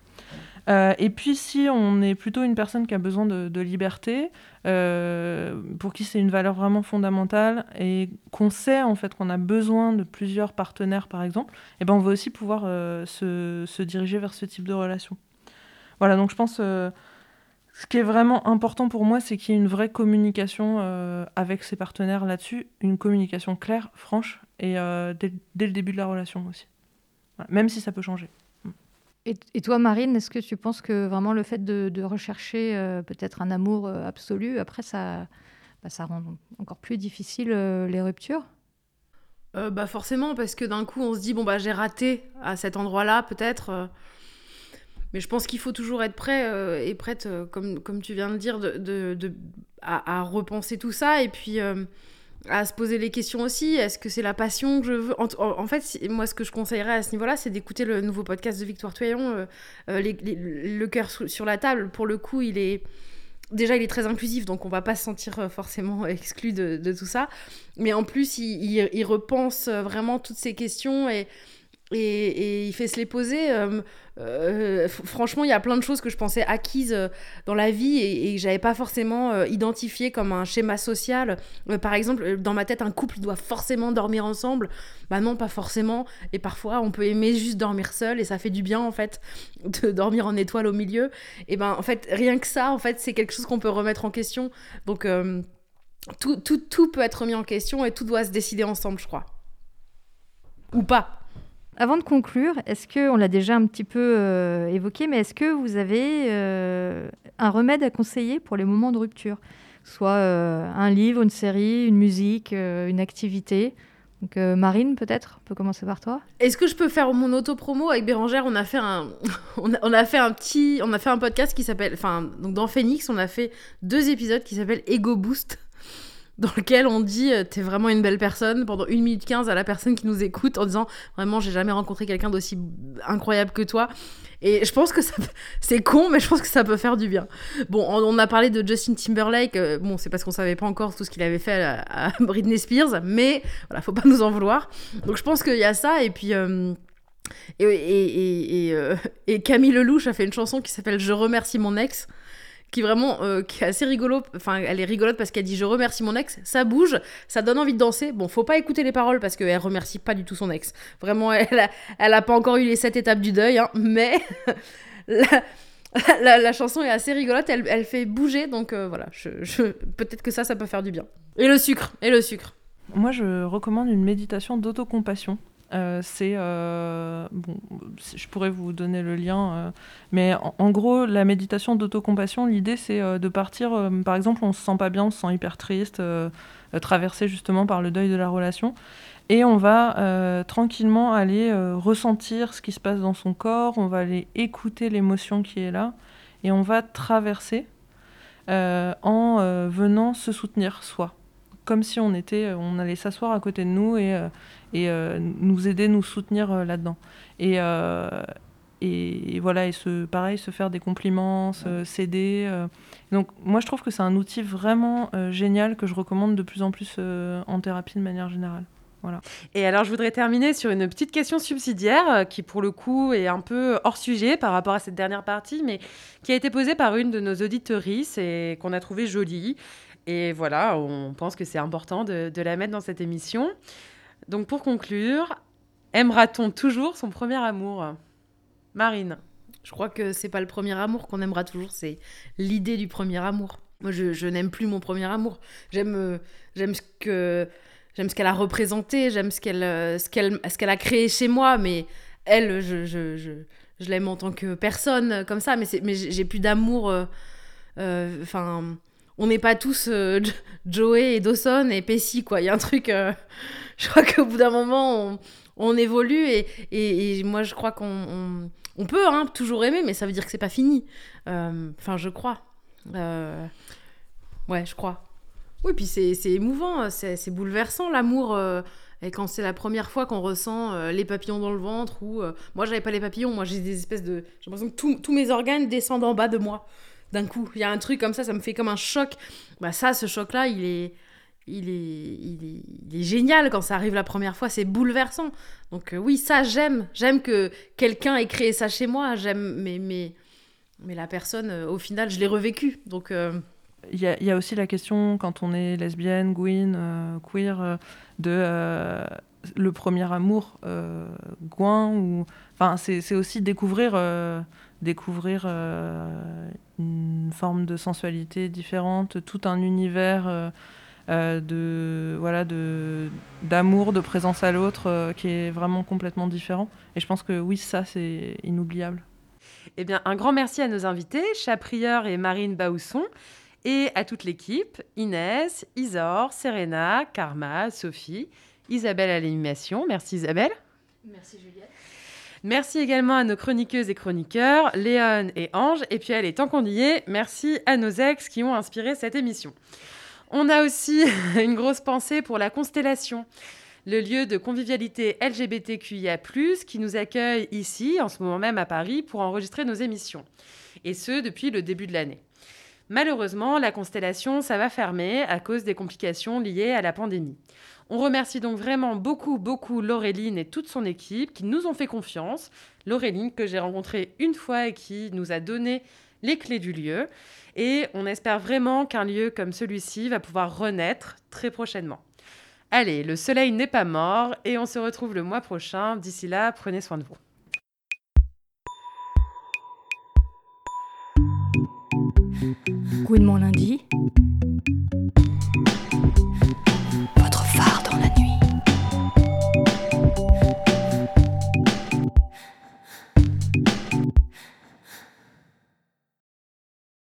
Et puis si on est plutôt une personne qui a besoin de, de liberté, pour qui c'est une valeur vraiment fondamentale et qu'on sait en fait qu'on a besoin de plusieurs partenaires par exemple, et ben on va aussi pouvoir se, se diriger vers ce type de relation. Voilà, donc je pense ce qui est vraiment important pour moi, c'est qu'il y ait une vraie communication euh, avec ses partenaires là-dessus, une communication claire, franche, et euh, dès, dès le début de la relation aussi. Voilà, même si ça peut changer. Et, et toi, Marine, est-ce que tu penses que vraiment le fait de, de rechercher euh, peut-être un amour euh, absolu, après, ça, bah, ça rend encore plus difficile euh, les ruptures? Euh, bah forcément, parce que d'un coup, on se dit, bon, bah j'ai raté à cet endroit-là, peut-être. Mais je pense qu'il faut toujours être prêt euh, et prête, euh, comme, comme tu viens de dire, de, de- à, repenser tout ça et puis euh, à se poser les questions aussi. Est-ce que c'est la passion que je veux? En, fait, moi, ce que je conseillerais à ce niveau-là, c'est d'écouter le nouveau podcast de Victoire les- Le cœur sur la table. Pour le coup, il est. Déjà, il est très inclusif, donc on va pas se sentir forcément [laughs] exclu de, de tout ça. Mais en plus, il, il- il repense vraiment toutes ces questions et, et, il fait se les poser. euh, euh, franchement, il y a plein de choses que je pensais acquises euh, dans la vie et, et que j'avais pas forcément identifié comme un schéma social. Par exemple, dans ma tête, un couple doit forcément dormir ensemble. Bah non, pas forcément. Et parfois, on peut aimer juste dormir seul et ça fait du bien en fait [laughs] de dormir en étoile au milieu. Et ben en fait, rien que ça, en fait, c'est quelque chose qu'on peut remettre en question. Donc tout, tout, tout peut être remis en question et tout doit se décider ensemble, je crois. Ou pas. Avant de conclure, est-ce que, on l'a déjà un petit peu euh, évoqué, mais est-ce que vous avez euh, un remède à conseiller pour les moments de rupture? Soit euh, un livre, une série, une musique, une activité? Marine, peut-être On peut commencer par toi Est-ce que je peux faire mon auto-promo? Avec Bérangère On a fait un, [laughs] on a fait un petit, on a fait un podcast qui s'appelle, enfin, donc dans Phoenix, on a fait deux épisodes qui s'appellent Ego Boost. Dans lequel on dit euh, t'es vraiment une belle personne pendant 1 minute 15 à la personne qui nous écoute en disant vraiment j'ai jamais rencontré quelqu'un d'aussi incroyable que toi. Et je pense que ça c'est con mais je pense que ça peut faire du bien. Bon on, a parlé de Justin Timberlake euh, bon c'est parce qu'on savait pas encore tout ce qu'il avait fait à, [laughs] Britney Spears mais voilà faut pas nous en vouloir. Donc je pense qu'il y a ça et puis euh, et Camille Lelouch a fait une chanson qui s'appelle Je remercie mon ex qui vraiment euh, qui est assez rigolo enfin elle est rigolote parce qu'elle dit je remercie mon ex ça bouge ça donne envie de danser. Bon faut pas écouter les paroles parce qu'elle remercie pas du tout son ex. Vraiment elle a, elle a pas encore eu les sept étapes du deuil hein, mais [laughs] la, la, chanson est assez rigolote elle, elle fait bouger donc euh, voilà je, je- peut-être que ça ça peut faire du bien. Et le sucre et le sucre. Moi, je recommande une méditation d'autocompassion. Euh, c'est euh, bon, je pourrais vous donner le lien, euh, mais en, en gros, la méditation d'autocompassion, l'idée c'est de partir. par exemple, on se sent pas bien, on se sent hyper triste, traversé justement par le deuil de la relation, et on va tranquillement aller ressentir ce qui se passe dans son corps. On va aller écouter l'émotion qui est là, et on va traverser en venant se soutenir soi comme si on était, euh, on allait s'asseoir à côté de nous et, euh, et euh, nous aider, nous soutenir là-dedans. Et, et, et voilà, et se, pareil, se faire des compliments, s'aider. Donc moi, je trouve que c'est un outil vraiment génial que je recommande de plus en plus en thérapie de manière générale. Et alors, je voudrais terminer sur une petite question subsidiaire qui, pour le coup, est un peu hors sujet par rapport à cette dernière partie, mais qui a été posée par une de nos auditorices et qu'on a trouvée jolie. Et voilà, on pense que c'est important de, la mettre dans cette émission. Donc, pour conclure, aimera-t-on toujours son premier amour? Marine. Je crois que c'est pas le premier amour qu'on aimera toujours, c'est l'idée du premier amour. Moi, je, n'aime plus mon premier amour. J'aime, euh, j'aime ce que, j'aime ce qu'elle a représenté, j'aime ce qu'elle, euh, ce qu'elle, a créé chez moi, mais elle, je, je, je, je l'aime en tant que personne, comme ça. Mais mais j'ai plus d'amour. euh, Enfin, on n'est pas tous euh, Jo- Joey et Dawson et Pessy, quoi. Il y a un truc. euh, [laughs] je crois qu'au bout d'un moment, on, évolue et, moi, je crois qu'on on, on peut hein, toujours aimer, mais ça veut dire que c'est pas fini. Euh, Enfin, je crois. Ouais, je crois. Oui, puis c'est émouvant, c'est bouleversant l'amour. et quand c'est la première fois qu'on ressent les papillons dans le ventre, ou. euh, moi, j'avais pas les papillons, moi j'ai des espèces de. J'ai l'impression que tous mes organes descendent en bas de moi. D'un coup, il y a un truc comme ça, ça me fait comme un choc. Bah, ça, ce choc-là, il est. Il est, il, est, il est génial quand ça arrive la première fois, c'est bouleversant. Donc euh, oui, ça j'aime. J'aime que quelqu'un ait créé ça chez moi. J'aime, mais, mais, mais la personne, euh, au final, je l'ai revécu. Donc euh, Il y, a, y a aussi la question, quand on est lesbienne, gwyn, queer, de le premier amour, gouin, ou... Enfin, c'est aussi découvrir, découvrir euh, une forme de sensualité différente, tout un univers euh, euh, de voilà de d'amour, de présence à l'autre euh, qui est vraiment complètement différent. Et je pense que oui, ça c'est inoubliable. Eh bien, un grand merci à nos invités, Chaprieur et Marine Bausson, et à toute l'équipe, Inès, Isor, Serena, Karma, Sophie, Isabelle à l'animation. Merci Isabelle. Merci Juliette. Merci également à nos chroniqueuses et chroniqueurs, Léon et Ange. Et puis, allez, tant qu'on y est, merci à nos ex qui ont inspiré cette émission. On a aussi [laughs] une grosse pensée pour la Constellation, le lieu de convivialité LGBTQIA+, qui nous accueille ici, en ce moment même à Paris, pour enregistrer nos émissions. Et ce, depuis le début de l'année. Malheureusement, la Constellation, ça va fermer à cause des complications liées à la pandémie. On remercie donc vraiment beaucoup, beaucoup Laureline et toute son équipe qui nous ont fait confiance. Laureline que j'ai rencontrée une fois et qui nous a donné les clés du lieu. Et on espère vraiment qu'un lieu comme celui-ci va pouvoir renaître très prochainement. Allez, le soleil n'est pas mort et on se retrouve le mois prochain. D'ici là, prenez soin de vous. Gouinement lundi,